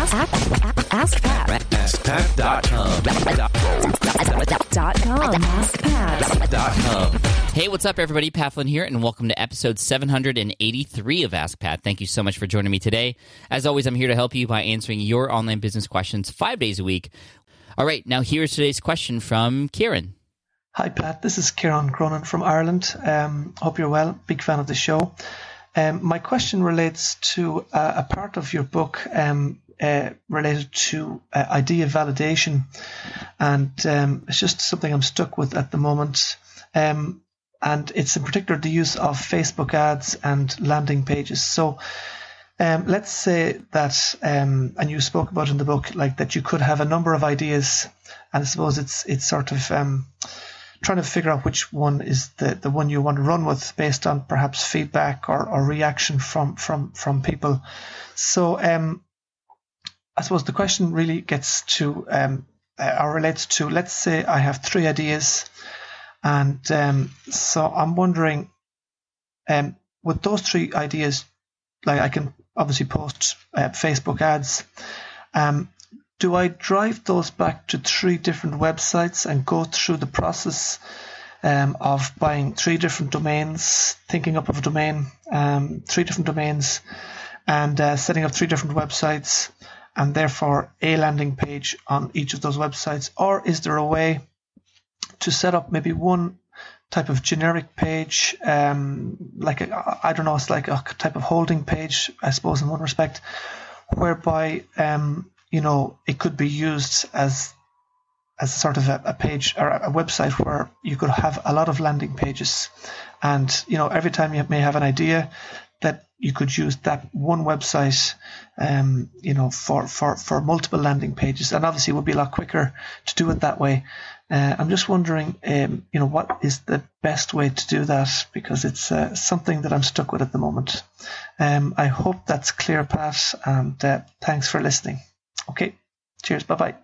Ask, ask, ask Pat. AskPat.com. Dot com. AskPat. Hey, what's up, everybody? Pat Flynn here, and welcome to episode 783 of Ask Pat. Thank you so much for joining me today. As always, I'm here to help you by answering your online business questions five days a week. All right, now here's today's question from Kieran. Hi, Pat. This is Kieran Cronin from Ireland. Um, hope you're well. Big fan of the show. Um, my question relates to uh, a part of your book um, uh, related to uh, idea validation, and um, it's just something I'm stuck with at the moment. Um, and it's in particular the use of Facebook ads and landing pages. So. Um, let's say that, um, and you spoke about in the book, like that you could have a number of ideas, and I suppose it's it's sort of um, trying to figure out which one is the, the one you want to run with based on perhaps feedback or, or reaction from from from people. So um, I suppose the question really gets to um, uh, or relates to let's say I have three ideas, and um, so I'm wondering, um, with those three ideas, like I can obviously post uh, Facebook ads. Um, do I drive those back to three different websites and go through the process um, of buying three different domains, thinking up of a domain, um, three different domains, and uh, setting up three different websites, and therefore a landing page on each of those websites? Or is there a way to set up maybe one type of generic page, um, like I don't know, it's like a type of holding page, I suppose, in one respect, whereby um, you know it could be used as as sort of a, a, page or a website where you could have a lot of landing pages, and you know every time you may have an idea that you could use that one website, um, you know, for, for, for multiple landing pages, and obviously it would be a lot quicker to do it that way. Uh, I'm just wondering, um, you know, what is the best way to do that because it's uh, something that I'm stuck with at the moment. Um, I hope that's clear, Pat, and uh, thanks for listening. Okay, cheers, bye bye.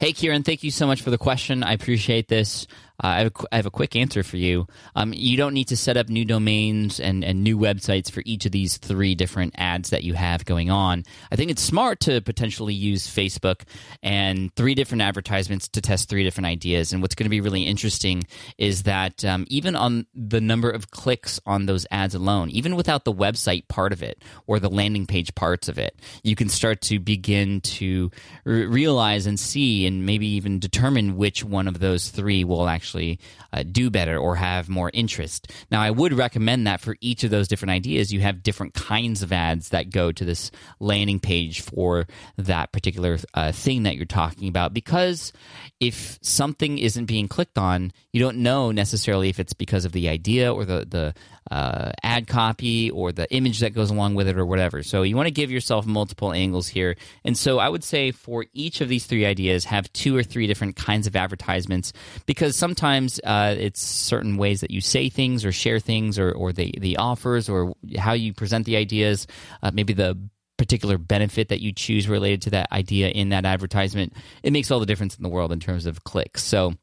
Hey, Kieran, thank you so much for the question. I appreciate this. Uh, I, have a, I, have a quick answer for you. Um, you don't need to set up new domains and, and new websites for each of these three different ads that you have going on. I think it's smart to potentially use Facebook and three different advertisements to test three different ideas. And what's going to be really interesting is that um, even on the number of clicks on those ads alone, even without the website part of it or the landing page parts of it, you can start to begin to re- realize and see and maybe even determine which one of those three will actually actually uh, do better or have more interest. Now, I would recommend that for each of those different ideas, you have different kinds of ads that go to this landing page for that particular uh, thing that you're talking about. Because if something isn't being clicked on, you don't know necessarily if it's because of the idea or the the uh, ad copy or the image that goes along with it or whatever. So you want to give yourself multiple angles here. And so I would say for each of these three ideas, have two or three different kinds of advertisements because sometimes uh, it's certain ways that you say things or share things or, or the, the offers or how you present the ideas, uh, maybe the particular benefit that you choose related to that idea in that advertisement. It makes all the difference in the world in terms of clicks. So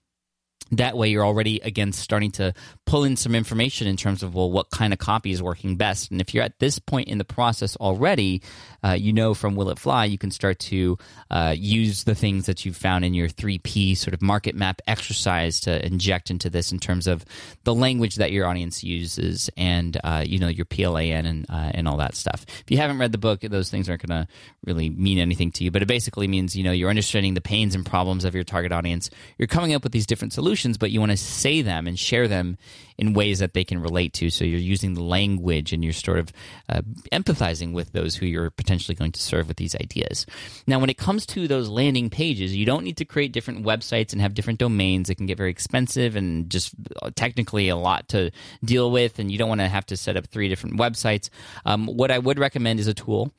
that way you're already again starting to pull in some information in terms of well what kind of copy is working best. And if you're at this point in the process already uh, you know from will it fly you can start to uh, use the things that you've found in your 3p sort of market map exercise to inject into this in terms of the language that your audience uses and uh, you know your plan and, uh, and all that stuff. If you haven't read the book those things aren't going to really mean anything to you but it basically means you know you're understanding the pains and problems of your target audience. You're coming up with these different solutions solutions, but you want to say them and share them in ways that they can relate to. So you're using the language and you're sort of uh, empathizing with those who you're potentially going to serve with these ideas. Now, when it comes to those landing pages, you don't need to create different websites and have different domains. It can get very expensive and just uh, technically a lot to deal with, and you don't want to have to set up three different websites. Um, what I would recommend is a tool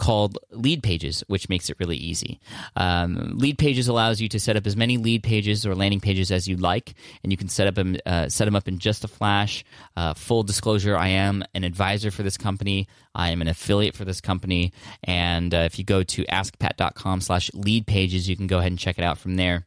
called Leadpages which makes it really easy. Um, Leadpages allows you to set up as many lead pages or landing pages as you like and you can set up them uh, set them up in just a flash. Uh, full disclosure i am an advisor for this company. I am an affiliate for this company. And uh, if you go to askpat.com slash lead pages you can go ahead and check it out from there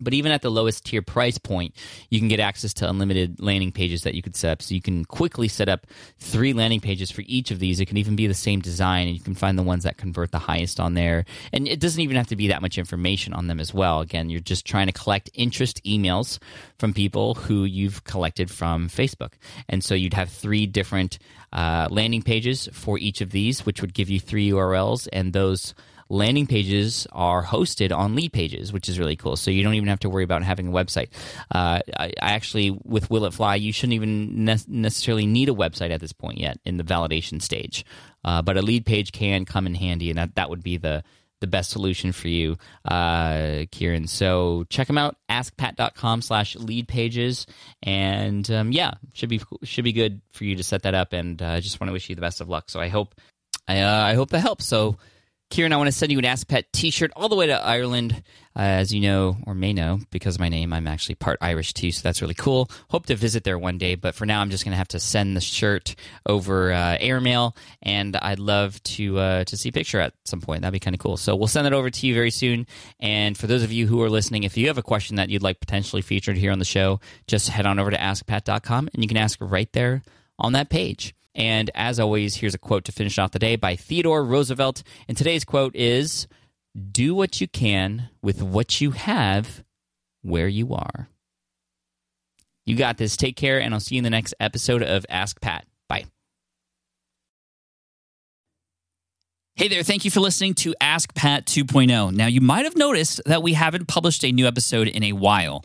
But even at the lowest tier price point, you can get access to unlimited landing pages that you could set up. So you can quickly set up three landing pages for each of these. It can even be the same design, and you can find the ones that convert the highest on there. And it doesn't even have to be that much information on them as well. Again, you're just trying to collect interest emails from people who you've collected from Facebook. And so you'd have three different uh, landing pages for each of these, which would give you three URLs, and those landing pages are hosted on Leadpages, which is really cool. So you don't even have to worry about having a website. Uh, I, I, actually, with Will It Fly, you shouldn't even ne- necessarily need a website at this point yet in the validation stage. Uh, but a lead page can come in handy, and that, that would be the the best solution for you, uh, Kieran. So check them out, askpat.com slash lead pages. And um, yeah, should be should be good for you to set that up. And I uh, just want to wish you the best of luck. So I hope I, uh, I hope that helps. So Kieran, I want to send you an Ask Pat t shirt all the way to Ireland. Uh, as you know, or may know, because of my name, I'm actually part Irish too, so that's really cool. Hope to visit there one day, but for now, I'm just going to have to send the shirt over uh, airmail, and I'd love to uh, to see a picture at some point. That'd be kind of cool. So we'll send that over to you very soon. And for those of you who are listening, if you have a question that you'd like potentially featured here on the show, just head on over to askpat.com, and you can ask right there on that page. And as always, here's a quote to finish off the day by Theodore Roosevelt. And today's quote is Do what you can with what you have where you are. You got this. Take care, and I'll see you in the next episode of Ask Pat. Bye. Hey there, thank you for listening to Ask Pat 2.0. Now, you might have noticed that we haven't published a new episode in a while.